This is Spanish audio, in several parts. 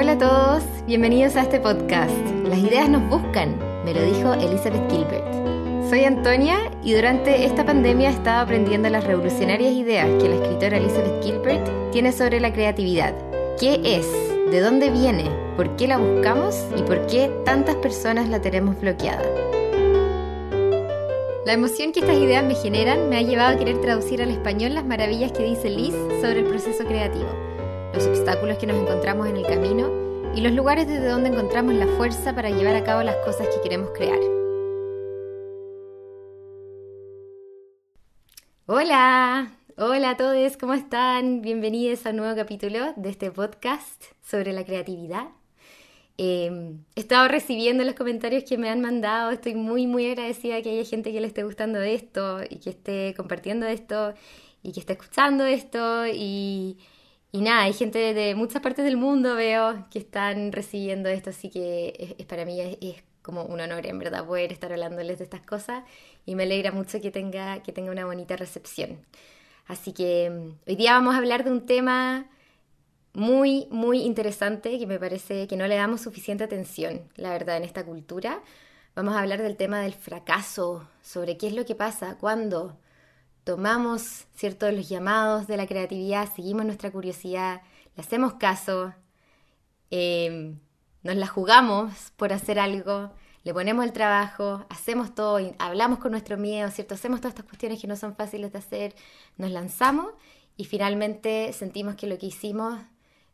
Hola a todos, bienvenidos a este podcast. Las ideas nos buscan, me lo dijo Elizabeth Gilbert. Soy Antonia y durante esta pandemia he estado aprendiendo las revolucionarias ideas que la escritora Elizabeth Gilbert tiene sobre la creatividad. ¿Qué es? ¿De dónde viene? ¿Por qué la buscamos? ¿Y por qué tantas personas la tenemos bloqueada? La emoción que estas ideas me generan me ha llevado a querer traducir al español las maravillas que dice Liz sobre el proceso creativo los obstáculos que nos encontramos en el camino y los lugares desde donde encontramos la fuerza para llevar a cabo las cosas que queremos crear. Hola, hola a todos, ¿cómo están? Bienvenidos a un nuevo capítulo de este podcast sobre la creatividad. Eh, he estado recibiendo los comentarios que me han mandado, estoy muy muy agradecida que haya gente que le esté gustando esto y que esté compartiendo esto y que esté escuchando esto y y nada, hay gente de muchas partes del mundo, veo, que están recibiendo esto, así que es, para mí es, como un honor, en verdad, poder estar hablándoles de estas cosas y me alegra mucho que tenga, que tenga una bonita recepción. Así que mm, hoy día vamos a hablar de un tema muy, muy interesante que me parece que no le damos suficiente atención, la verdad, en esta cultura. Vamos a hablar del tema del fracaso, sobre qué es lo que pasa, cuándo, tomamos ciertos los llamados de la creatividad, seguimos nuestra curiosidad, le hacemos caso, em, nos la jugamos por hacer algo, le ponemos el trabajo, hacemos todo, hablamos con nuestro miedo, ¿cierto? Hacemos todas estas cuestiones que no son fáciles de hacer, nos lanzamos y finalmente sentimos que lo que hicimos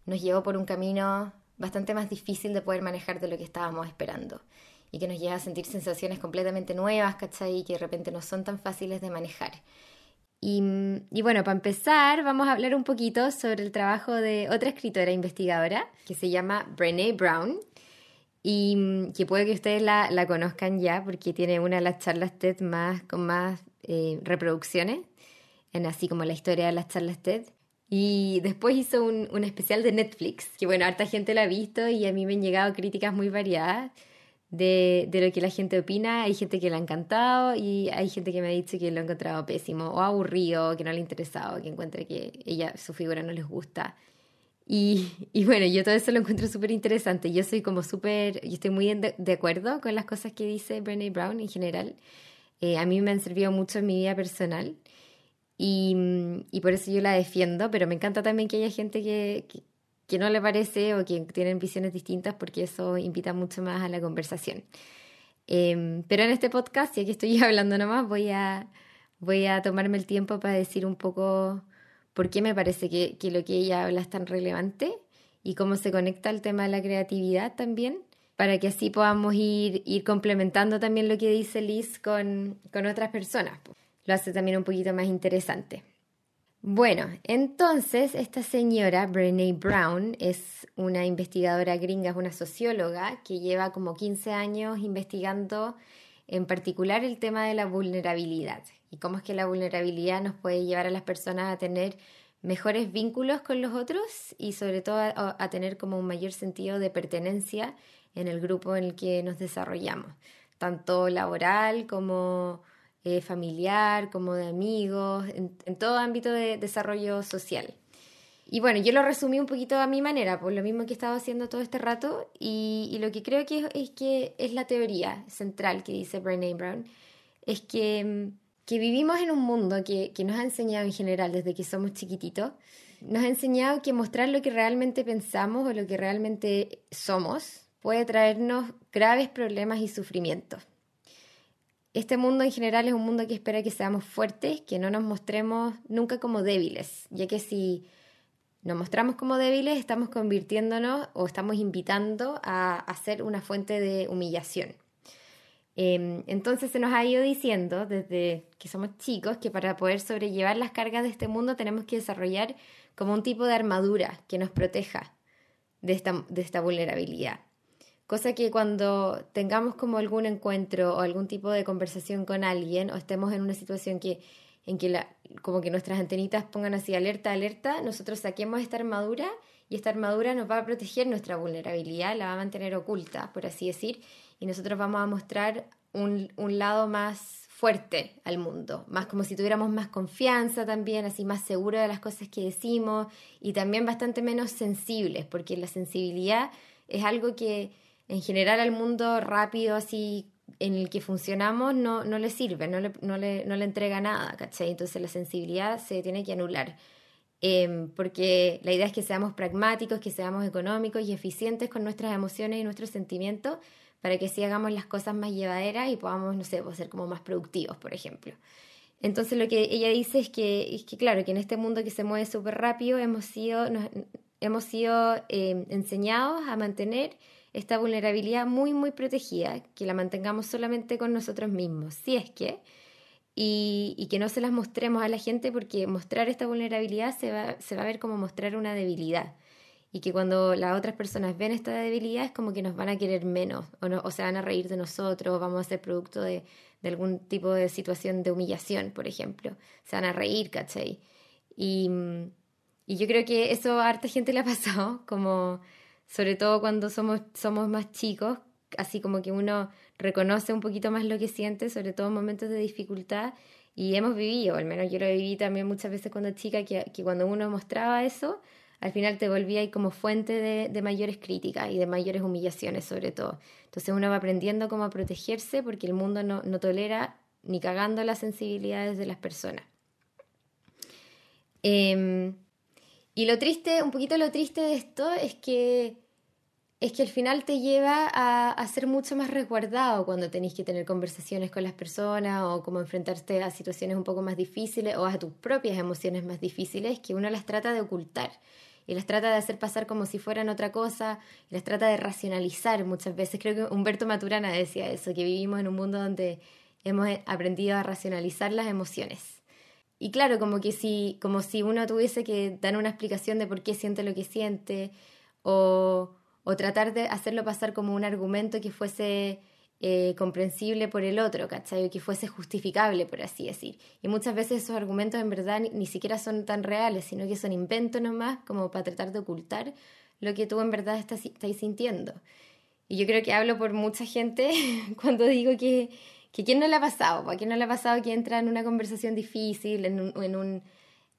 nos llevó por un camino bastante más difícil de poder manejar de lo que estábamos esperando y que nos lleva a sentir sensaciones completamente nuevas, ¿cachai? Y que de repente no son tan fáciles de manejar. Y, bueno, para empezar, vamos a hablar un poquito sobre el trabajo de otra escritora investigadora que se llama Brené Brown y que puede que ustedes la, la conozcan ya porque tiene una de las charlas TED más, con más eh, reproducciones, en así como la historia de las charlas TED. Y después hizo un, un especial de Netflix, que bueno, harta gente lo ha visto y a mí me han llegado críticas muy variadas de, lo que la gente opina. Hay gente que le ha encantado y hay gente que me ha dicho que lo ha encontrado pésimo o aburrido, que no le ha interesado, que encuentra que ella, su figura no les gusta. Y, y bueno, yo todo eso lo encuentro súper interesante. Yo soy como súper, yo estoy muy de, acuerdo con las cosas que dice Brené Brown en general. Eh, a mí me han servido mucho en mi vida personal y, y, por eso yo la defiendo, pero me encanta también que haya gente que no le parece o que tienen visiones distintas porque eso invita mucho más a la conversación. Em, pero en este podcast, ya que estoy hablando nomás, voy a, voy a tomarme el tiempo para decir un poco por qué me parece que, que lo que ella habla es tan relevante y cómo se conecta al tema de la creatividad también, para que así podamos ir, ir complementando también lo que dice Liz con, con otras personas. Lo hace también un poquito más interesante. Bueno, entonces esta señora, Brené Brown, es una investigadora gringa, es una socióloga que lleva como 15 años investigando en particular el tema de la vulnerabilidad y cómo es que la vulnerabilidad nos puede llevar a las personas a tener mejores vínculos con los otros y sobre todo a, tener como un mayor sentido de pertenencia en el grupo en el que nos desarrollamos, tanto laboral como eh, familiar, como de amigos, en, todo ámbito de desarrollo social. Y bueno, yo lo resumí un poquito a mi manera, por lo mismo que he estado haciendo todo este rato, y, lo que creo que es, que es la teoría central que dice Brené Brown, es que, que vivimos en un mundo que, que nos ha enseñado en general desde que somos chiquititos, nos ha enseñado que mostrar lo que realmente pensamos o lo que realmente somos puede traernos graves problemas y sufrimientos. Este mundo en general es un mundo que espera que seamos fuertes, que no nos mostremos nunca como débiles, ya que si nos mostramos como débiles estamos convirtiéndonos o estamos invitando a, ser una fuente de humillación. Em, entonces se nos ha ido diciendo desde que somos chicos que para poder sobrellevar las cargas de este mundo tenemos que desarrollar como un tipo de armadura que nos proteja de esta vulnerabilidad. Cosa que cuando tengamos como algún encuentro o algún tipo de conversación con alguien o estemos en una situación que, en que la, como que nuestras antenitas pongan así alerta, alerta, nosotros saquemos esta armadura y esta armadura nos va a proteger nuestra vulnerabilidad, la va a mantener oculta, por así decir, y nosotros vamos a mostrar un, un lado más fuerte al mundo, más como si tuviéramos más confianza también, así más seguro de las cosas que decimos y también bastante menos sensibles, porque la sensibilidad es algo que en general al mundo rápido, así en el que funcionamos, no, no le sirve, no le, no, le, no le entrega nada, ¿cachai? Entonces la sensibilidad se tiene que anular. Em, porque la idea es que seamos pragmáticos, que seamos económicos y eficientes con nuestras emociones y nuestros sentimientos para que sí hagamos las cosas más llevaderas y podamos, no sé, pues, ser como más productivos, por ejemplo. Entonces lo que ella dice es que, es que claro, que en este mundo que se mueve súper rápido hemos sido, hemos sido em, enseñados a mantener esta vulnerabilidad muy, muy protegida, que la mantengamos solamente con nosotros mismos, si es que, y, y, que no se las mostremos a la gente porque mostrar esta vulnerabilidad se va, se va a ver como mostrar una debilidad. Y que cuando las otras personas ven esta debilidad es como que nos van a querer menos o, o se van a reír de nosotros, vamos a ser producto de, de algún tipo de situación de humillación, por ejemplo. Se van a reír, ¿cachai? Y, y yo creo que eso a harta gente le ha pasado, como sobre todo cuando somos, somos más chicos, así como que uno reconoce un poquito más lo que siente, sobre todo en momentos de dificultad. Y hemos vivido, al menos yo lo viví también muchas veces cuando chica, que, que cuando uno mostraba eso, al final te volvía ahí como fuente de, de, mayores críticas y de mayores humillaciones sobre todo. Entonces uno va aprendiendo cómo protegerse porque el mundo no, no tolera ni cagando las sensibilidades de las personas. Eh, y lo triste, un poquito lo triste de esto es que es que al final te lleva a, ser mucho más resguardado cuando tenéis que tener conversaciones con las personas o como enfrentarte a situaciones un poco más difíciles o a tus propias emociones más difíciles que uno las trata de ocultar y las trata de hacer pasar como si fueran otra cosa y las trata de racionalizar muchas veces. Creo que Humberto Maturana decía eso, que vivimos en un mundo donde hemos aprendido a racionalizar las emociones. Y claro, como que si, como si uno tuviese que dar una explicación de por qué siente lo que siente, o, o tratar de hacerlo pasar como un argumento que fuese eh, comprensible por el otro, ¿cachai? O que fuese justificable, por así decir. Y muchas veces esos argumentos en verdad ni, siquiera son tan reales, sino que son inventos nomás, como para tratar de ocultar lo que tú en verdad estás, estás sintiendo. Y yo creo que hablo por mucha gente cuando digo que que quién no le ha pasado, a quién no le ha pasado que entra en una conversación difícil, en un, en, un,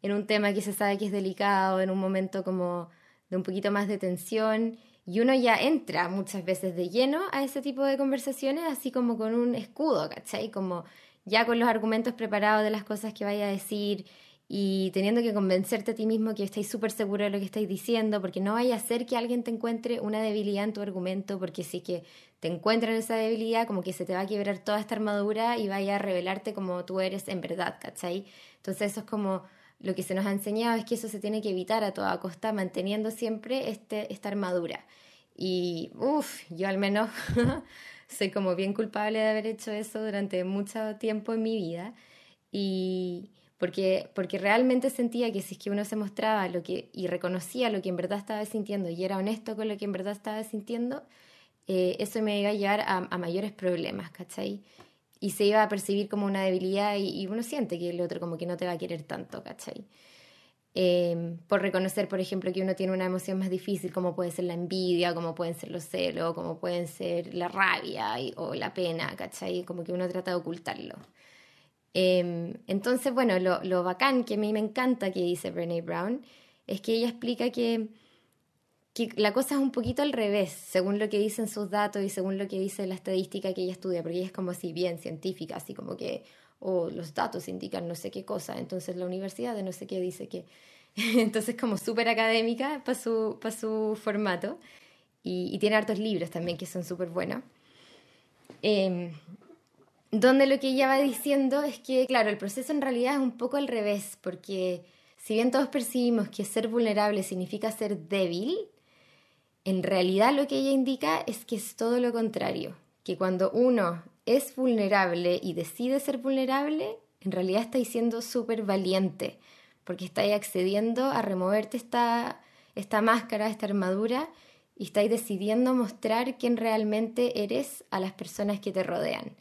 en un tema que se sabe que es delicado, en un momento como de un poquito más de tensión, y uno ya entra muchas veces de lleno a ese tipo de conversaciones, así como con un escudo, ¿cachai? Como ya con los argumentos preparados de las cosas que vaya a decir, y teniendo que convencerte a ti mismo que estáis súper seguro de lo que estáis diciendo, porque no vaya a ser que alguien te encuentre una debilidad en tu argumento, porque si que te encuentran esa debilidad, como que se te va a quebrar toda esta armadura y vaya a revelarte como tú eres en verdad, ¿cachai? Entonces eso es como lo que se nos ha enseñado, es que eso se tiene que evitar a toda costa, manteniendo siempre este, esta armadura. Y, uff, yo al menos soy como bien culpable de haber hecho eso durante mucho tiempo en mi vida. Y porque, porque realmente sentía que si es que uno se mostraba lo que, y reconocía lo que en verdad estaba sintiendo y era honesto con lo que en verdad estaba sintiendo, eh, eso me iba a llevar a, mayores problemas, ¿cachai? Y se iba a percibir como una debilidad y, uno siente que el otro como que no te va a querer tanto, ¿cachai? Eh, por reconocer, por ejemplo, que uno tiene una emoción más difícil, como puede ser la envidia, como pueden ser los celos, como pueden ser la rabia o la pena, ¿cachai? Como que uno trata de ocultarlo. Eh, entonces, bueno, lo, lo, bacán que a mí me encanta que dice Brené Brown es que ella explica que, la cosa es un poquito al revés, según lo que dicen sus datos y según lo que dice la estadística que ella estudia, porque ella es como así bien científica, así como que, o oh, los datos indican no sé qué cosa, entonces la universidad de no sé qué dice que... entonces como súper académica para su, pa su formato y, tiene hartos libros también que son súper buenos. Eh, donde lo que ella va diciendo es que, claro, el proceso en realidad es un poco al revés, porque si bien todos percibimos que ser vulnerable significa ser débil, en realidad lo que ella indica es que es todo lo contrario, que cuando uno es vulnerable y decide ser vulnerable, en realidad está siendo súper valiente, porque está accediendo a removerte esta, esta máscara, esta armadura, y estáis decidiendo mostrar quién realmente eres a las personas que te rodean.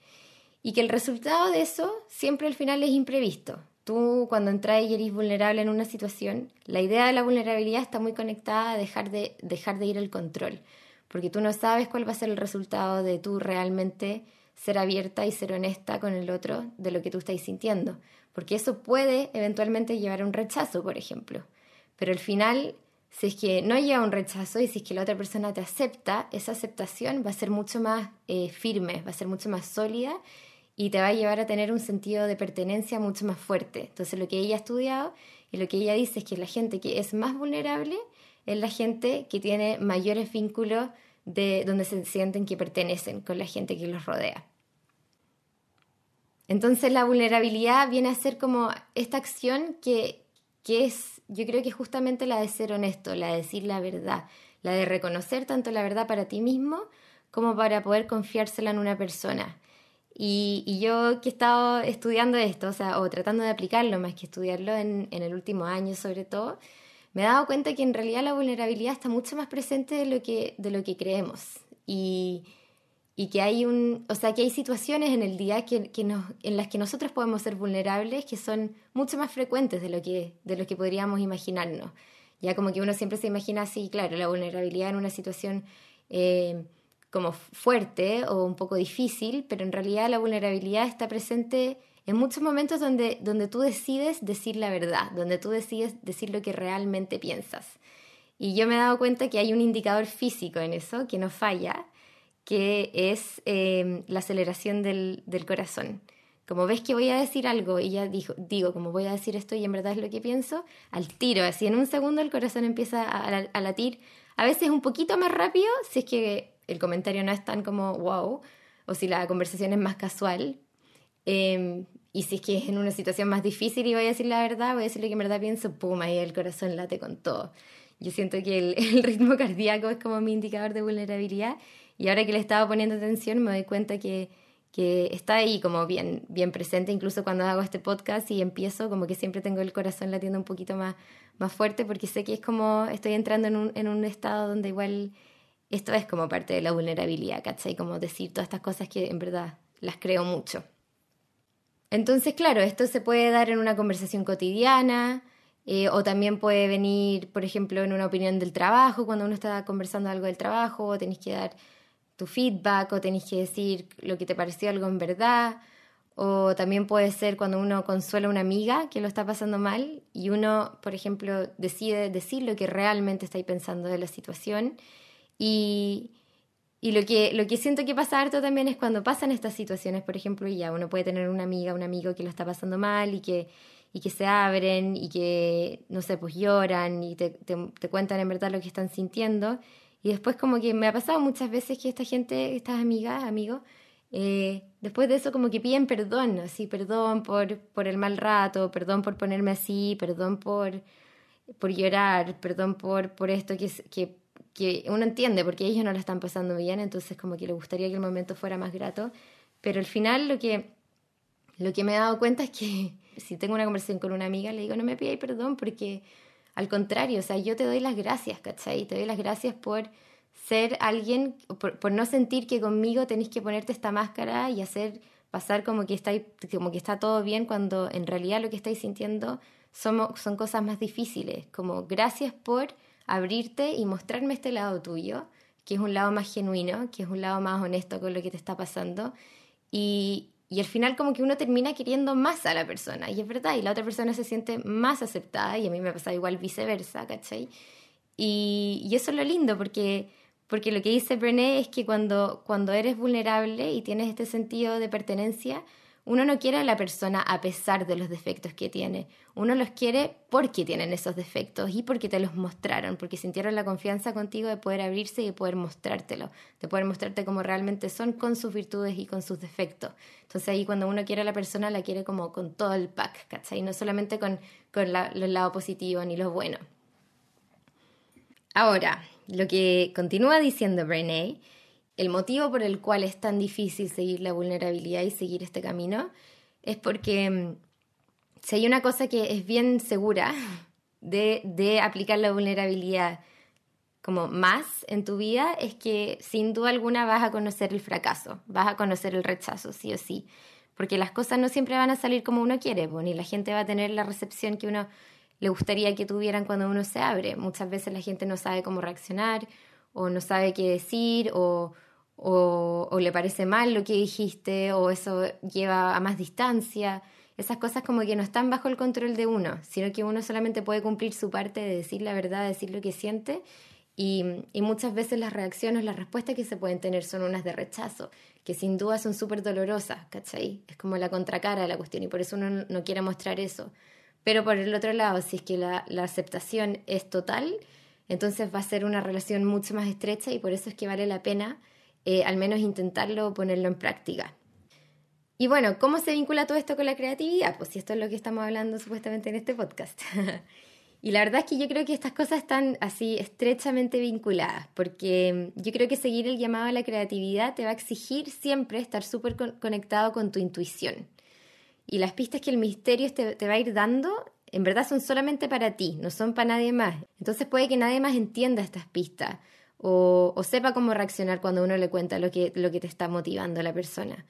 Y que el resultado de eso siempre al final es imprevisto. Tú cuando entras y eres vulnerable en una situación, la idea de la vulnerabilidad está muy conectada a dejar de, dejar de ir al control, porque tú no sabes cuál va a ser el resultado de tú realmente ser abierta y ser honesta con el otro de lo que tú estás sintiendo, porque eso puede eventualmente llevar a un rechazo, por ejemplo. Pero al final, si es que no llega a un rechazo y si es que la otra persona te acepta, esa aceptación va a ser mucho más eh, firme, va a ser mucho más sólida y te va a llevar a tener un sentido de pertenencia mucho más fuerte. Entonces lo que ella ha estudiado y lo que ella dice es que la gente que es más vulnerable es la gente que tiene mayores vínculos de donde se sienten que pertenecen con la gente que los rodea. Entonces la vulnerabilidad viene a ser como esta acción que, que es, yo creo que es justamente la de ser honesto, la de decir la verdad, la de reconocer tanto la verdad para ti mismo como para poder confiársela en una persona. Y, yo que he estado estudiando esto, o sea, o tratando de aplicarlo más que estudiarlo en, en, el último año sobre todo, me he dado cuenta que en realidad la vulnerabilidad está mucho más presente de lo que, de lo que creemos. Y, y que hay un, o sea, que hay situaciones en el día que, que nos, en las que nosotros podemos ser vulnerables que son mucho más frecuentes de lo que, de lo que podríamos imaginarnos. Ya como que uno siempre se imagina así, claro, la vulnerabilidad en una situación eh, como fuerte o un poco difícil, pero en realidad la vulnerabilidad está presente en muchos momentos donde, donde tú decides decir la verdad, donde tú decides decir lo que realmente piensas. Y yo me he dado cuenta que hay un indicador físico en eso que no falla, que es em, la aceleración del, del, corazón. Como ves que voy a decir algo y ya digo, digo, como voy a decir esto y en verdad es lo que pienso, al tiro, así en un segundo el corazón empieza a, a latir, a veces un poquito más rápido si es que el comentario no es tan como wow, o si la conversación es más casual. Em, y si es que es en una situación más difícil y voy a decir la verdad, voy a decir lo que en verdad pienso, pum, ahí el corazón late con todo. Yo siento que el, el ritmo cardíaco es como mi indicador de vulnerabilidad y ahora que le estaba poniendo atención me doy cuenta que, que está ahí como bien, bien presente, incluso cuando hago este podcast y empiezo, como que siempre tengo el corazón latiendo un poquito más, más fuerte porque sé que es como estoy entrando en un, en un estado donde igual esto es como parte de la vulnerabilidad, ¿cachai? Como decir todas estas cosas que en verdad las creo mucho. Entonces, claro, esto se puede dar en una conversación cotidiana eh, o también puede venir, por ejemplo, en una opinión del trabajo, cuando uno está conversando algo del trabajo, o tenés que dar tu feedback o tenés que decir lo que te pareció algo en verdad. O también puede ser cuando uno consuela a una amiga que lo está pasando mal y uno, por ejemplo, decide decir lo que realmente está pensando de la situación y, y lo, que, lo que siento que pasa harto también es cuando pasan estas situaciones, por ejemplo, y ya uno puede tener una amiga, un amigo que lo está pasando mal y que, y que se abren y que, no sé, pues lloran y te, te, cuentan en verdad lo que están sintiendo. Y después como que me ha pasado muchas veces que esta gente, estas amigas, amigos, eh, después de eso como que piden perdón, así, perdón por, por el mal rato, perdón por ponerme así, perdón por, por llorar, perdón por, por esto que, que que uno entiende porque ellos no la están pasando bien, entonces como que le gustaría que el momento fuera más grato, pero al final lo que, lo que me he dado cuenta es que si tengo una conversación con una amiga, le digo, no me pidáis perdón porque al contrario, o sea, yo te doy las gracias, ¿cachai? Te doy las gracias por ser alguien, por, no sentir que conmigo tenéis que ponerte esta máscara y hacer pasar como que, está, como que está todo bien cuando en realidad lo que estáis sintiendo somos, son cosas más difíciles, como gracias por abrirte y mostrarme este lado tuyo, que es un lado más genuino, que es un lado más honesto con lo que te está pasando. Y, y al final como que uno termina queriendo más a la persona, y es verdad, y la otra persona se siente más aceptada, y a mí me pasa igual viceversa, ¿cachai? Y, y eso es lo lindo, porque, porque lo que dice Brené es que cuando, cuando eres vulnerable y tienes este sentido de pertenencia, uno no quiere a la persona a pesar de los defectos que tiene. Uno los quiere porque tienen esos defectos y porque te los mostraron, porque sintieron la confianza contigo de poder abrirse y de poder mostrártelo, de poder mostrarte como realmente son con sus virtudes y con sus defectos. Entonces ahí cuando uno quiere a la persona la quiere como con todo el pack, ¿cachai? No solamente con, con los lados positivos ni los buenos. Ahora, lo que continúa diciendo Brené el motivo por el cual es tan difícil seguir la vulnerabilidad y seguir este camino es porque mm, si hay una cosa que es bien segura de, aplicar la vulnerabilidad como más en tu vida es que sin duda alguna vas a conocer el fracaso, vas a conocer el rechazo, sí o sí, porque las cosas no siempre van a salir como uno quiere, ni la gente va a tener la recepción que uno le gustaría que tuvieran cuando uno se abre. Muchas veces la gente no sabe cómo reaccionar o no sabe qué decir o, o, le parece mal lo que dijiste, o eso lleva a más distancia. Esas cosas como que no están bajo el control de uno, sino que uno solamente puede cumplir su parte de decir la verdad, decir lo que siente y, muchas veces las reacciones, las respuestas que se pueden tener son unas de rechazo, que sin duda son súper dolorosas, ¿cachai? Es como la contracara de la cuestión y por eso uno no quiere mostrar eso. Pero por el otro lado, si es que la, aceptación es total, entonces va a ser una relación mucho más estrecha y por eso es que vale la pena eh, al menos intentarlo ponerlo en práctica. Y bueno, ¿cómo se vincula todo esto con la creatividad? Pues si esto es lo que estamos hablando supuestamente en este podcast. Y la verdad es que yo creo que estas cosas están así estrechamente vinculadas, porque yo creo que seguir el llamado a la creatividad te va a exigir siempre estar súper conectado con tu intuición. Y las pistas que el misterio te, va a ir dando, en verdad son solamente para ti, no son para nadie más. Entonces puede que nadie más entienda estas pistas o, sepa cómo reaccionar cuando uno le cuenta lo que, lo que te está motivando la persona.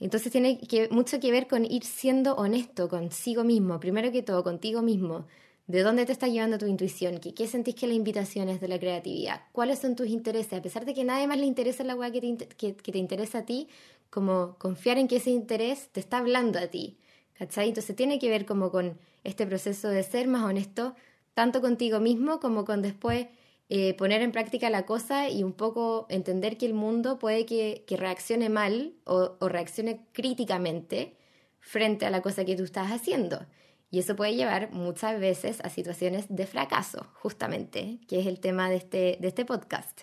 Entonces tiene mucho que ver con ir siendo honesto consigo mismo, primero que todo, contigo mismo ¿De dónde te está llevando tu intuición? ¿Qué, sentís que la invitación es de la creatividad? ¿Cuáles son tus intereses? A pesar de que nadie más le interesa la weá que te, que, te interesa a ti, como confiar en que ese interés te está hablando a ti. ¿Cachai? Entonces tiene que ver como con este proceso de ser más honesto, tanto contigo mismo como con después eh, poner en práctica la cosa y un poco entender que el mundo puede que, reaccione mal o, o reaccione críticamente frente a la cosa que tú estás haciendo. Y eso puede llevar muchas veces a situaciones de fracaso, justamente, que es el tema de este, de este podcast.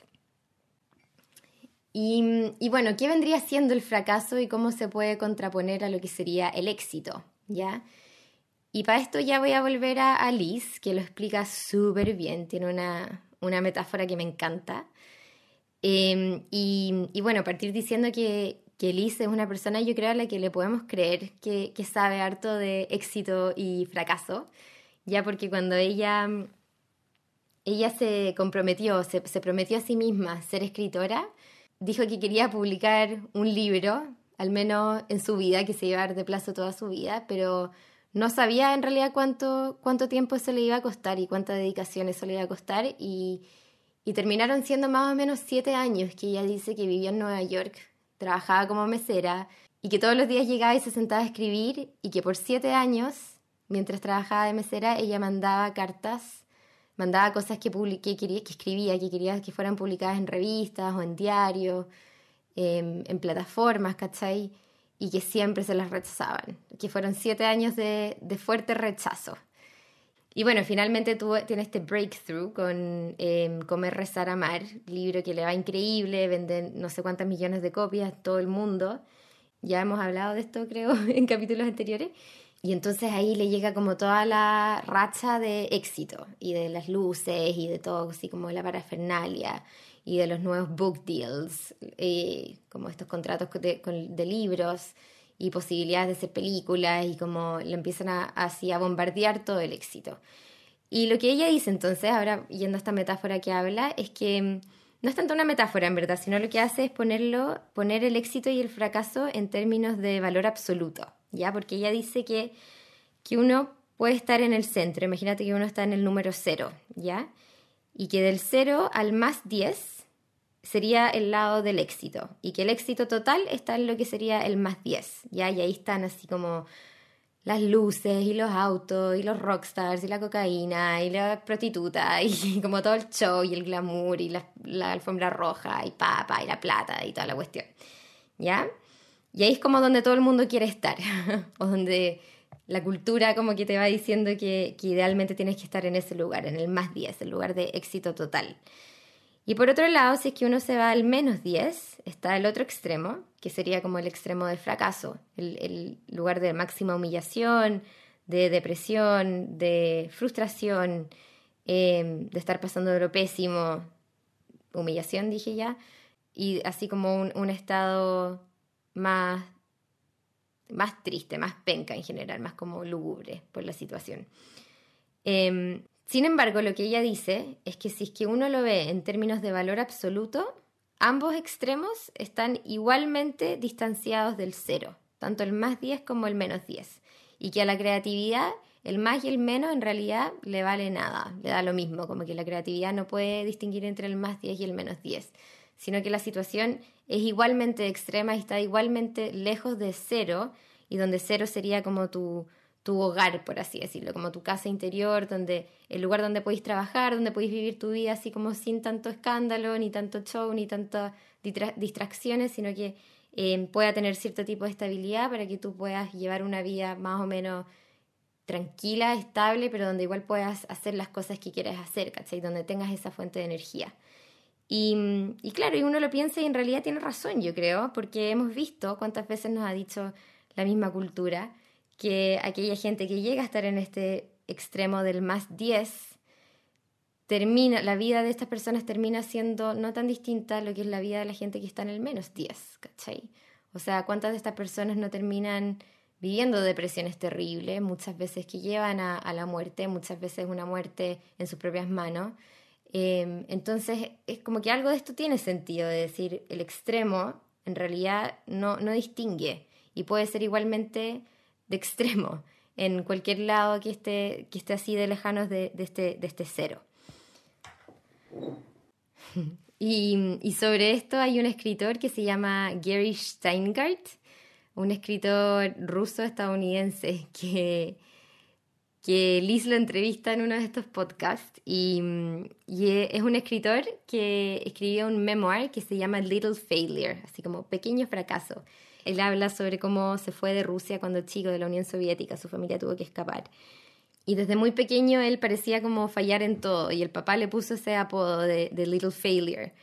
Y, y, bueno, ¿qué vendría siendo el fracaso y cómo se puede contraponer a lo que sería el éxito? ¿Ya? Y para esto ya voy a volver a, a Liz, que lo explica súper bien, tiene una, una, metáfora que me encanta. Em, y, y, bueno, partir diciendo que, que Liz es una persona, yo creo, a la que le podemos creer que, sabe harto de éxito y fracaso, ya porque cuando ella, ella se comprometió, se, prometió a sí misma ser escritora, dijo que quería publicar un libro, al menos en su vida, que se iba de plazo toda su vida, pero no sabía en realidad cuánto, cuánto tiempo eso le iba a costar y cuánta dedicación eso le iba a costar y, y terminaron siendo más o menos siete años que ella dice que vivía en Nueva York trabajaba como mesera y que todos los días llegaba y se sentaba a escribir y que por siete años, mientras trabajaba de mesera, ella mandaba cartas, mandaba cosas que, publiqué, quería, que escribía, que quería que fueran publicadas en revistas o en diarios, em, en plataformas, ¿cachai? Y que siempre se las rechazaban, que fueron siete años de, de fuerte rechazo. Y bueno, finalmente tuvo, tiene este breakthrough con eh, Comer, Rezar, Amar, libro que le va increíble, venden no sé cuántas millones de copias, todo el mundo. Ya hemos hablado de esto, creo, en capítulos anteriores. Y entonces ahí le llega como toda la racha de éxito y de las luces y de todo, así como la parafernalia y de los nuevos book deals, eh, como estos contratos de, de libros y posibilidades de hacer películas y como le empiezan a, así a bombardear todo el éxito. Y lo que ella dice entonces, ahora yendo a esta metáfora que habla, es que mm, no es tanto una metáfora en verdad, sino lo que hace es ponerlo, poner el éxito y el fracaso en términos de valor absoluto, ¿ya? Porque ella dice que, que uno puede estar en el centro, imagínate que uno está en el número cero, ¿ya? Y que del cero al más 10 sería el lado del éxito y que el éxito total está en lo que sería el más 10, ¿ya? Y ahí están así como las luces y los autos y los rockstars y la cocaína y la prostituta y como todo el show y el glamour y la, alfombra roja y papa y la plata y toda la cuestión, ¿ya? Y ahí es como donde todo el mundo quiere estar o donde la cultura como que te va diciendo que, idealmente tienes que estar en ese lugar, en el más 10, el lugar de éxito total. Y por otro lado, si es que uno se va al menos 10, está el otro extremo, que sería como el extremo del fracaso, el, lugar de máxima humillación, de depresión, de frustración, em, de estar pasando de lo pésimo, humillación dije ya, y así como un, estado más, más triste, más penca en general, más como lúgubre por la situación. Em, sin embargo, lo que ella dice es que si es que uno lo ve en términos de valor absoluto, ambos extremos están igualmente distanciados del cero, tanto el más 10 como el menos 10, y que a la creatividad el más y el menos en realidad le vale nada, le da lo mismo, como que la creatividad no puede distinguir entre el más 10 y el menos 10, sino que la situación es igualmente extrema y está igualmente lejos de cero, y donde cero sería como tu, tu hogar, por así decirlo, como tu casa interior, donde el lugar donde podéis trabajar, donde podéis vivir tu vida así como sin tanto escándalo, ni tanto show, ni tantas distracciones, sino que eh, pueda tener cierto tipo de estabilidad para que tú puedas llevar una vida más o menos tranquila, estable, pero donde igual puedas hacer las cosas que quieras hacer, ¿cachai? Donde tengas esa fuente de energía. Y, y, claro, y uno lo piensa y en realidad tiene razón, yo creo, porque hemos visto cuántas veces nos ha dicho la misma cultura que aquella gente que llega a estar en este extremo del más 10, termina, la vida de estas personas termina siendo no tan distinta a lo que es la vida de la gente que está en el menos 10, ¿cachai? O sea, ¿cuántas de estas personas no terminan viviendo depresiones terribles, muchas veces que llevan a, la muerte, muchas veces una muerte en sus propias manos? Em, entonces, es como que algo de esto tiene sentido, de decir, el extremo en realidad no, no distingue y puede ser igualmente de extremo en cualquier lado que esté, que esté así de lejanos de, este, de este cero. Y, y, sobre esto hay un escritor que se llama Gary Steingart, un escritor ruso estadounidense que, que Liz lo entrevista en uno de estos podcasts y, y, es un escritor que escribió un memoir que se llama Little Failure, así como pequeño fracaso. Él habla sobre cómo se fue de Rusia cuando chico de la Unión Soviética, su familia tuvo que escapar. Y desde muy pequeño él parecía como fallar en todo y el papá le puso ese apodo de, Little Failure.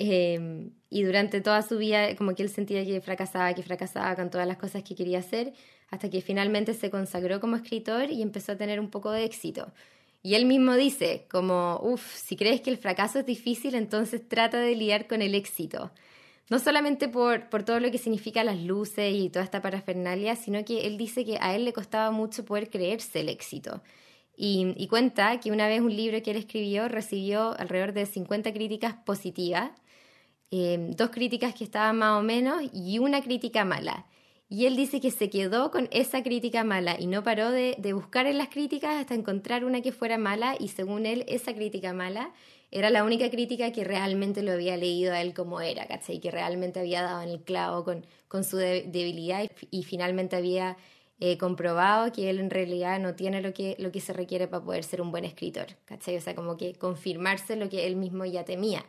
Em, y durante toda su vida como que él sentía que fracasaba, que fracasaba con todas las cosas que quería hacer, hasta que finalmente se consagró como escritor y empezó a tener un poco de éxito. Y él mismo dice, como, uff, si crees que el fracaso es difícil, entonces trata de lidiar con el éxito. No solamente por, por todo lo que significa las luces y toda esta parafernalia, sino que él dice que a él le costaba mucho poder creerse el éxito. Y, cuenta que una vez un libro que él escribió recibió alrededor de 50 críticas positivas, eh, dos críticas que estaban más o menos y una crítica mala. Y él dice que se quedó con esa crítica mala y no paró de, de, buscar en las críticas hasta encontrar una que fuera mala y según él esa crítica mala era la única crítica que realmente lo había leído a él como era, ¿cachai? Que realmente había dado en el clavo con, con su debilidad y, finalmente había eh, comprobado que él en realidad no tiene lo que, lo que se requiere para poder ser un buen escritor, ¿cachai? O sea, como que confirmarse lo que él mismo ya temía.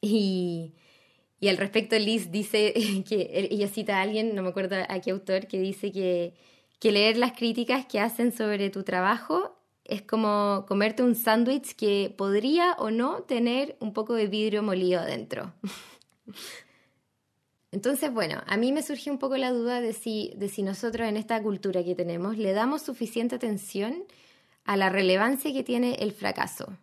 Y, y al respecto, Liz dice que ella cita a alguien, no me acuerdo a qué autor, que dice que, que leer las críticas que hacen sobre tu trabajo es como comerte un sándwich que podría o no tener un poco de vidrio molido adentro. Entonces, bueno, a mí me surge un poco la duda de si, de si nosotros en esta cultura que tenemos le damos suficiente atención a la relevancia que tiene el fracaso.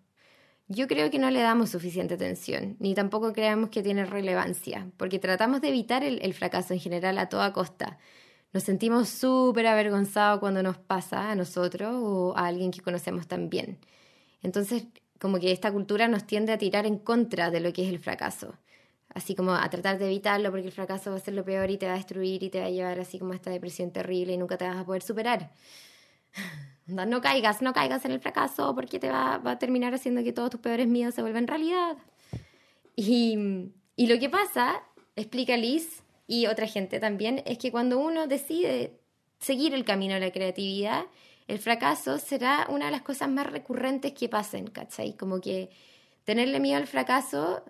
Yo creo que no le damos suficiente atención, ni tampoco creemos que tiene relevancia, porque tratamos de evitar el, el fracaso en general a toda costa nos sentimos súper avergonzados cuando nos pasa a nosotros o a alguien que conocemos también. Entonces, como que esta cultura nos tiende a tirar en contra de lo que es el fracaso. Así como a tratar de evitarlo porque el fracaso va a ser lo peor y te va a destruir y te va a llevar así como a esta depresión terrible y nunca te vas a poder superar. No caigas, no caigas en el fracaso porque te va, va a terminar haciendo que todos tus peores miedos se vuelvan realidad. Y, y lo que pasa, explica Liz, y otra gente también, es que cuando uno decide seguir el camino de la creatividad, el fracaso será una de las cosas más recurrentes que pasen, ¿cachai? Como que tenerle miedo al fracaso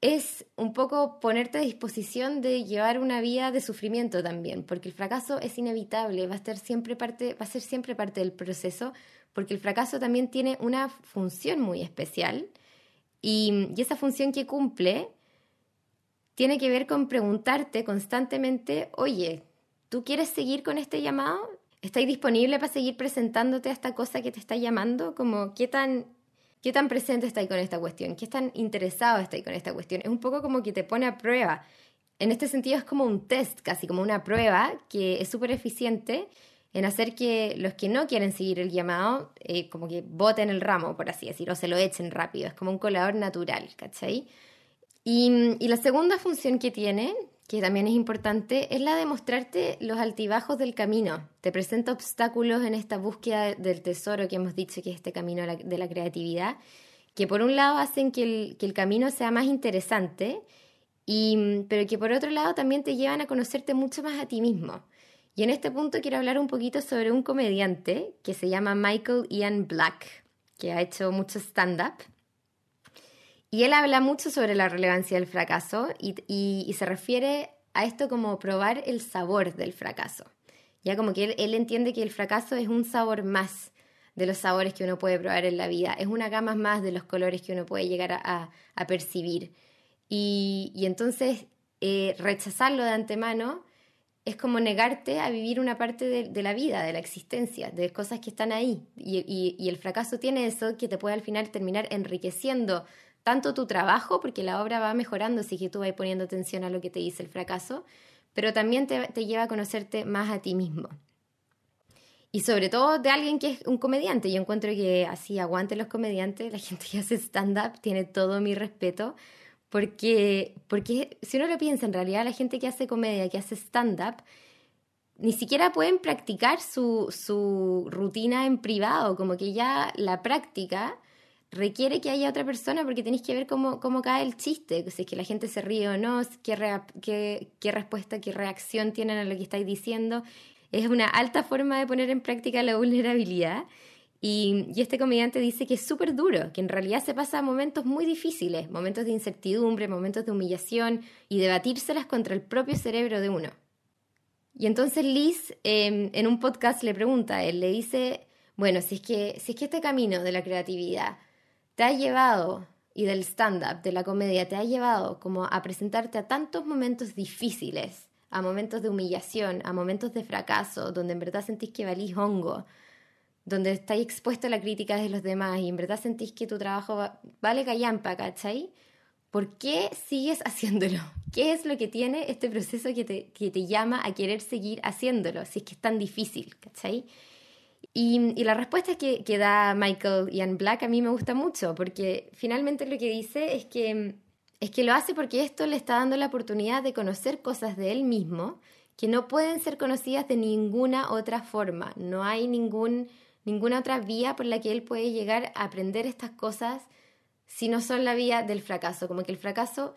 es un poco ponerte a disposición de llevar una vida de sufrimiento también, porque el fracaso es inevitable, va a, ser siempre parte, va a ser siempre parte del proceso, porque el fracaso también tiene una función muy especial y, y esa función que cumple tiene que ver con preguntarte constantemente, oye, ¿tú quieres seguir con este llamado? ¿Estáis disponible para seguir presentándote a esta cosa que te está llamando? Como, ¿qué tan, qué tan presente estáis con esta cuestión? ¿Qué tan interesado estáis con esta cuestión? Es un poco como que te pone a prueba. En este sentido es como un test, casi como una prueba que es súper eficiente en hacer que los que no quieren seguir el llamado, eh, como que boten el ramo, por así decirlo, se lo echen rápido. Es como un colador natural, ¿cachai? Y, la segunda función que tiene, que también es importante, es la de mostrarte los altibajos del camino. Te presenta obstáculos en esta búsqueda del tesoro que hemos dicho que es este camino de la creatividad. que por un lado hacen que el, que el camino sea más interesante, y, pero que por otro lado también te llevan a conocerte mucho más a ti mismo. Y en este punto quiero hablar un poquito sobre un comediante que se llama Michael Ian Black, que ha hecho mucho stand-up. Y él habla mucho sobre la relevancia del fracaso y, se refiere a esto como probar el sabor del fracaso. Ya como que él, entiende que el fracaso es un sabor más de los sabores que uno puede probar en la vida, es una gama más de los colores que uno puede llegar a, percibir. Y, y entonces eh, rechazarlo de antemano es como negarte a vivir una parte de, la vida, de la existencia, de cosas que están ahí. Y, el fracaso tiene eso que te puede al final terminar enriqueciendo tanto tu trabajo, porque la obra va mejorando si que tú vas poniendo atención a lo que te dice el fracaso, pero también te, lleva a conocerte más a ti mismo. Y sobre todo de alguien que es un comediante. Yo encuentro que así aguante los comediantes, la gente que hace stand-up tiene todo mi respeto porque, porque si uno lo piensa, en realidad la gente que hace comedia, que hace stand-up, ni siquiera pueden practicar su, su rutina en privado, como que ya la práctica requiere que haya otra persona porque tenéis que ver cómo, cómo cae el chiste, si es que la gente se ríe o no, qué, qué, qué respuesta, qué reacción tienen a lo que estáis diciendo. Es una alta forma de poner en práctica la vulnerabilidad y, este comediante dice que es súper duro, que en realidad se pasa momentos muy difíciles, momentos de incertidumbre, momentos de humillación y debatírselas contra el propio cerebro de uno. Y entonces Liz em, en un podcast le pregunta a él, le dice, bueno, si es, que, si es que este camino de la creatividad te ha llevado, y del stand-up, de la comedia, te ha llevado como a presentarte a tantos momentos difíciles, a momentos de humillación, a momentos de fracaso, donde en verdad sentís que valís hongo, donde estáis expuesto a la crítica de los demás y en verdad sentís que tu trabajo vale callampa, ¿cachai? ¿Por qué sigues haciéndolo? ¿Qué es lo que tiene este proceso que te, que te llama a querer seguir haciéndolo, si es que es tan difícil, ¿cachai? Y, la respuesta que, que, da Michael Ian Black a mí me gusta mucho, porque finalmente lo que dice es que, es que lo hace porque esto le está dando la oportunidad de conocer cosas de él mismo que no pueden ser conocidas de ninguna otra forma. No hay ningún ninguna otra vía por la que él puede llegar a aprender estas cosas si no son la vía del fracaso. Como que el fracaso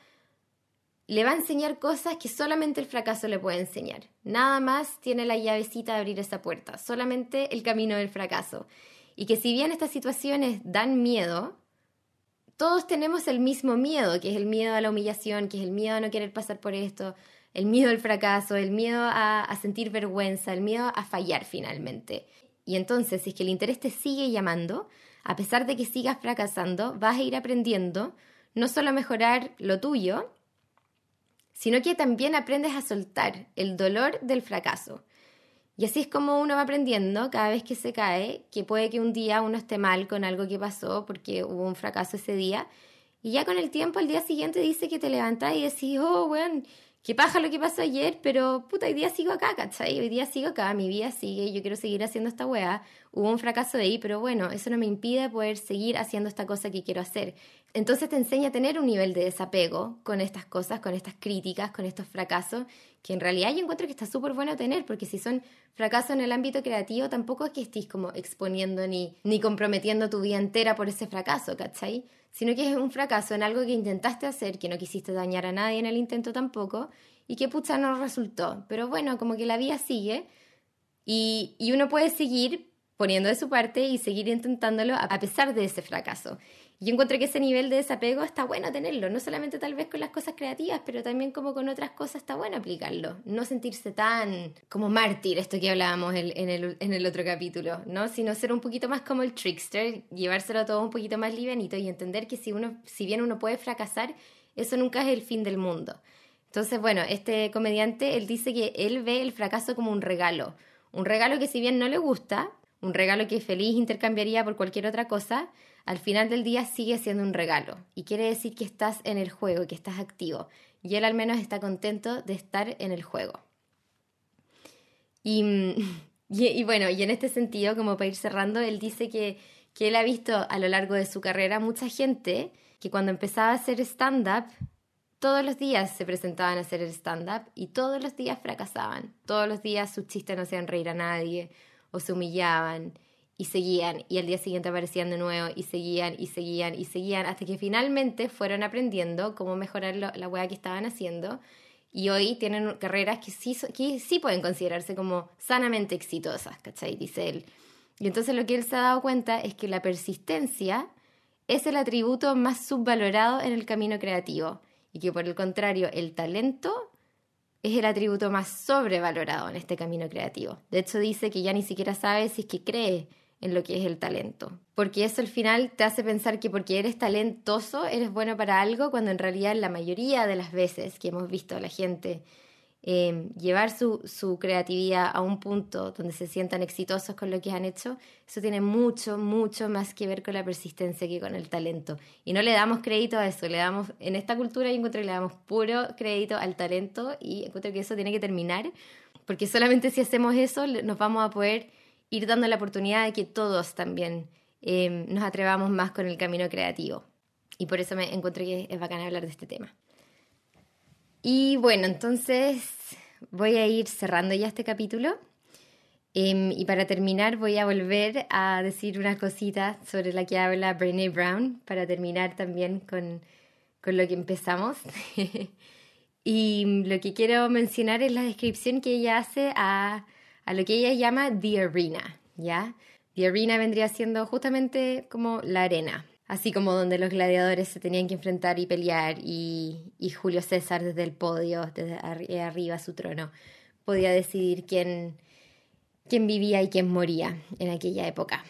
le va a enseñar cosas que solamente el fracaso le puede enseñar. Nada más tiene la llavecita de abrir esa puerta, solamente el camino del fracaso. Y que si bien estas situaciones dan miedo, todos tenemos el mismo miedo, que es el miedo a la humillación, que es el miedo a no querer pasar por esto, el miedo al fracaso, el miedo a, sentir vergüenza, el miedo a fallar finalmente. Y entonces, si es que el interés te sigue llamando, a pesar de que sigas fracasando, vas a ir aprendiendo no solo a mejorar lo tuyo, sino que también aprendes a soltar el dolor del fracaso. Y así es como uno va aprendiendo cada vez que se cae, que puede que un día uno esté mal con algo que pasó porque hubo un fracaso ese día, y ya con el tiempo, al día siguiente dice que te levantas y decís, oh, bueno, qué paja lo que pasó ayer, pero puta, hoy día sigo acá, ¿cachai? Hoy día sigo acá, mi vida sigue, yo quiero seguir haciendo esta weá. Hubo un fracaso de ahí, pero bueno, eso no me impide poder seguir haciendo esta cosa que quiero hacer. Entonces te enseña a tener un nivel de desapego con estas cosas, con estas críticas, con estos fracasos, que en realidad yo encuentro que está súper bueno tener, porque si son fracasos en el ámbito creativo, tampoco es que estés como exponiendo ni, ni comprometiendo tu vida entera por ese fracaso, ¿cachai? sino que es un fracaso en algo que intentaste hacer, que no quisiste dañar a nadie en el intento tampoco, y que pucha no resultó. Pero bueno, como que la vida sigue y, y uno puede seguir poniendo de su parte y seguir intentándolo a pesar de ese fracaso. Yo encuentro que ese nivel de desapego está bueno tenerlo, no solamente tal vez con las cosas creativas, pero también como con otras cosas está bueno aplicarlo. No sentirse tan como mártir, esto que hablábamos en, el, en el otro capítulo, ¿no? Sino ser un poquito más como el trickster, llevárselo todo un poquito más livianito y entender que si, uno, si bien uno puede fracasar, eso nunca es el fin del mundo. Entonces, bueno, este comediante, él dice que él ve el fracaso como un regalo. Un regalo que si bien no le gusta, un regalo que feliz intercambiaría por cualquier otra cosa, al final del día sigue siendo un regalo y quiere decir que estás en el juego, que estás activo. Y él al menos está contento de estar en el juego. Y, bueno, y en este sentido, como para ir cerrando, él dice que, que él ha visto a lo largo de su carrera mucha gente que cuando empezaba a hacer stand-up, todos los días se presentaban a hacer el stand-up y todos los días fracasaban. Todos los días sus chistes no hacían reír a nadie o se humillaban y seguían, y al día siguiente aparecían de nuevo, y seguían, y seguían, y seguían, hasta que finalmente fueron aprendiendo cómo mejorar la hueá que estaban haciendo, y hoy tienen carreras que sí, que sí pueden considerarse como sanamente exitosas, ¿cachai? Dice él. Y entonces lo que él se ha dado cuenta es que la persistencia es el atributo más subvalorado en el camino creativo, y que por el contrario, el talento es el atributo más sobrevalorado en este camino creativo. De hecho, dice que ya ni siquiera sabe si es que cree en lo que es el talento. Porque eso al final te hace pensar que porque eres talentoso eres bueno para algo, cuando en realidad la mayoría de las veces que hemos visto a la gente Em, llevar su, su, creatividad a un punto donde se sientan exitosos con lo que han hecho, eso tiene mucho, mucho más que ver con la persistencia que con el talento. Y no le damos crédito a eso, le damos, en esta cultura yo encuentro que le damos puro crédito al talento y encuentro que eso tiene que terminar, porque solamente si hacemos eso nos vamos a poder ir dando la oportunidad de que todos también em, nos atrevamos más con el camino creativo. Y por eso me encuentro que es bacán hablar de este tema. Y bueno, entonces voy a ir cerrando ya este capítulo. Em, y para terminar voy a volver a decir una cosita sobre la que habla Brené Brown, para terminar también con, con lo que empezamos. y lo que quiero mencionar es la descripción que ella hace a, a lo que ella llama The Arena, ¿ya? The Arena vendría siendo justamente como la arena, así como donde los gladiadores se tenían que enfrentar y pelear y, Julio César desde el podio, desde arriba su trono, podía decidir quién, quién vivía y quién moría en aquella época.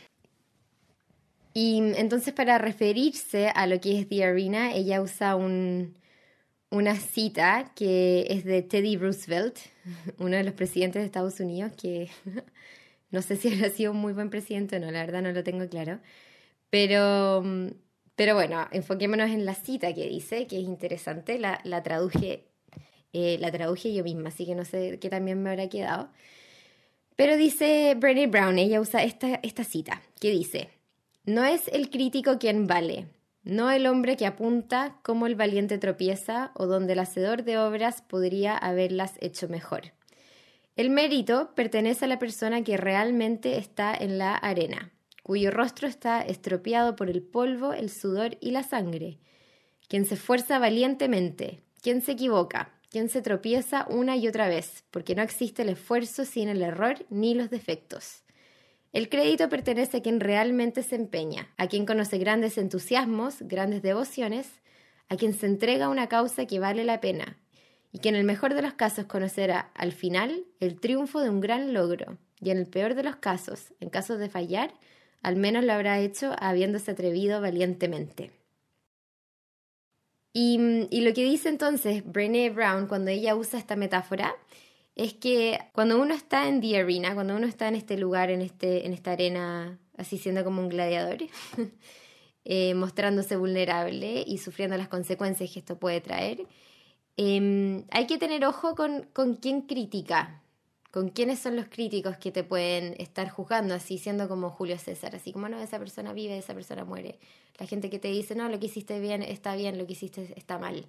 Y entonces para referirse a lo que es The Arena, ella usa una cita que es de Teddy Roosevelt, uno de los presidentes de Estados Unidos, que no sé si ha sido un muy buen presidente o no, la verdad no lo tengo claro, pero, pero bueno, enfoquémonos en la cita que dice, que es interesante, la, la traduje, eh, la traduje yo misma, así que no sé qué también me habrá quedado. Pero dice Brené Brown, ella usa esta, esta cita, que dice, no es el crítico quien vale, no el hombre que apunta cómo el valiente tropieza o donde el hacedor de obras podría haberlas hecho mejor. El mérito pertenece a la persona que realmente está en la arena, cuyo rostro está estropeado por el polvo, el sudor y la sangre, quien se esfuerza valientemente, quien se equivoca, quien se tropieza una y otra vez, porque no existe el esfuerzo sin el error ni los defectos. El crédito pertenece a quien realmente se empeña, a quien conoce grandes entusiasmos, grandes devociones, a quien se entrega una causa que vale la pena, y que en el mejor de los casos conocerá al final el triunfo de un gran logro, y en el peor de los casos, en casos de fallar, al menos lo habrá hecho habiéndose atrevido valientemente. Y, lo que dice entonces Brené Brown cuando ella usa esta metáfora es que cuando uno está en the arena, cuando uno está en este lugar, en, este, en esta arena, así siendo como un gladiador, eh, mostrándose vulnerable y sufriendo las consecuencias que esto puede traer, em, hay que tener ojo con, con quién critica, con quiénes son los críticos que te pueden estar juzgando, así siendo como Julio César, así como no, esa persona vive, esa persona muere. La gente que te dice, no, lo que hiciste bien está bien, lo que hiciste está mal.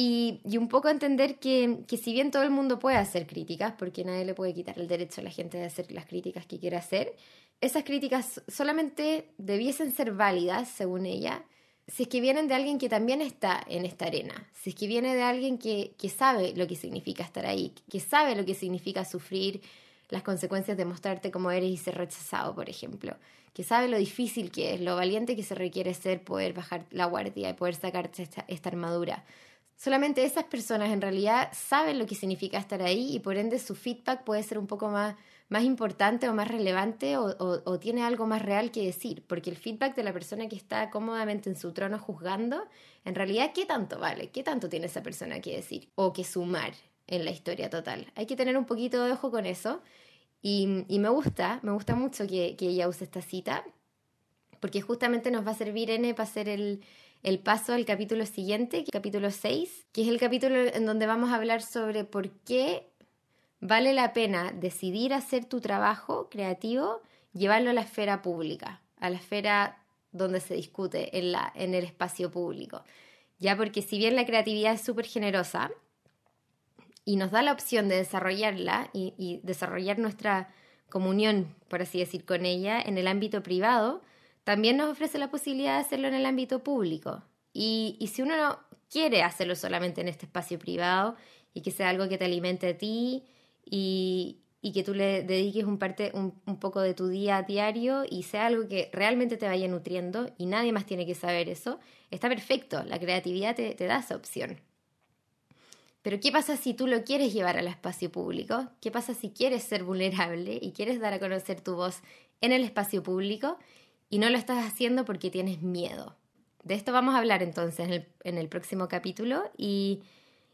Y, un poco entender que, que, si bien todo el mundo puede hacer críticas, porque nadie le puede quitar el derecho a la gente de hacer las críticas que quiera hacer, esas críticas solamente debiesen ser válidas, según ella, si es que vienen de alguien que también está en esta arena, si es que viene de alguien que, que, sabe lo que significa estar ahí, que sabe lo que significa sufrir las consecuencias de mostrarte como eres y ser rechazado, por ejemplo, que sabe lo difícil que es, lo valiente que se requiere ser poder bajar la guardia y poder sacarte esta, esta armadura. Solamente esas personas en realidad saben lo que significa estar ahí y por ende su feedback puede ser un poco más más importante o más relevante o, tiene algo más real que decir, porque el feedback de la persona que está cómodamente en su trono juzgando, en realidad, ¿qué tanto vale? ¿Qué tanto tiene esa persona que decir o que sumar en la historia total? Hay que tener un poquito de ojo con eso y, me gusta, me gusta mucho que, ella use esta cita, porque justamente nos va a servir N para hacer el, el paso al capítulo siguiente, capítulo 6, que es el capítulo en donde vamos a hablar sobre por qué vale la pena decidir hacer tu trabajo creativo, llevarlo a la esfera pública, a la esfera donde se discute en, la, en el espacio público. Ya porque si bien la creatividad es súper generosa y nos da la opción de desarrollarla y, desarrollar nuestra comunión, por así decir, con ella en el ámbito privado, también nos ofrece la posibilidad de hacerlo en el ámbito público. Y, y si uno no quiere hacerlo solamente en este espacio privado y que sea algo que te alimente a ti y, y que tú le dediques un, parte, un, poco de tu día a diario y sea algo que realmente te vaya nutriendo y nadie más tiene que saber eso, está perfecto, la creatividad te, te da esa opción. Pero ¿qué pasa si tú lo quieres llevar al espacio público? ¿Qué pasa si quieres ser vulnerable y quieres dar a conocer tu voz en el espacio público y no lo estás haciendo porque tienes miedo? De esto vamos a hablar entonces en el, próximo capítulo y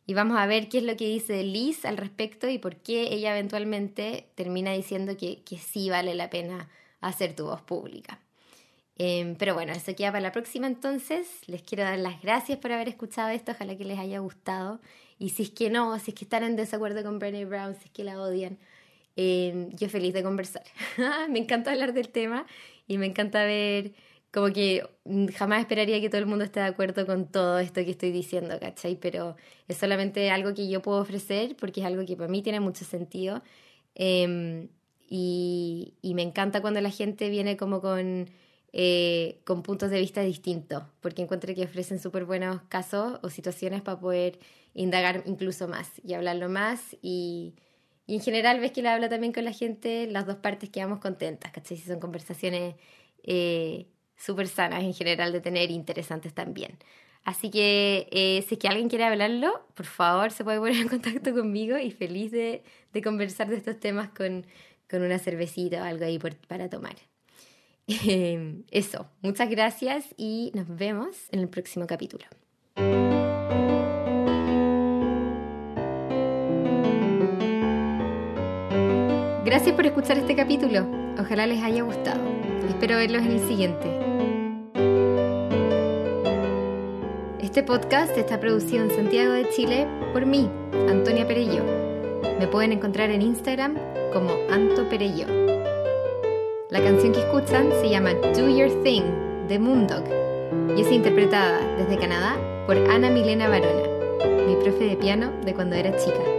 y vamos a ver qué es lo que dice Liz al respecto y por qué ella eventualmente termina diciendo que, que sí vale la pena hacer tu voz pública. Em, pero bueno, eso queda para la próxima entonces. Les quiero dar las gracias por haber escuchado esto, ojalá que les haya gustado. Y si es que no, si es que están en desacuerdo con Brené Brown, si es que la odian, em, yo feliz de conversar. me encanta hablar del tema y me encanta ver como que jamás esperaría que todo el mundo esté de acuerdo con todo esto que estoy diciendo, ¿cachai? Pero es solamente algo que yo puedo ofrecer porque es algo que para mí tiene mucho sentido. Em, y, y, me encanta cuando la gente viene como con, eh, con puntos de vista distintos, porque encuentro que ofrecen súper buenos casos o situaciones para poder indagar incluso más y hablarlo más. Y, y en general ves que le habla también con la gente, las dos partes quedamos contentas, ¿cachai? Si son conversaciones... Eh, súper sanas en general de tener, interesantes también. Así que eh, si es que alguien quiere hablarlo, por favor se puede poner en contacto conmigo y feliz de, de conversar de estos temas con, con, una cervecita o algo ahí para tomar. Em, eso, muchas gracias y nos vemos en el próximo capítulo. Gracias por escuchar este capítulo. Ojalá les haya gustado. Espero verlos en el siguiente. Este podcast está producido en Santiago de Chile por mí, Antonia Perello. Me pueden encontrar en Instagram como Anto Perello. La canción que escuchan se llama Do Your Thing de Moondog y es interpretada desde Canadá por Ana Milena Barona, mi profe de piano de cuando era chica.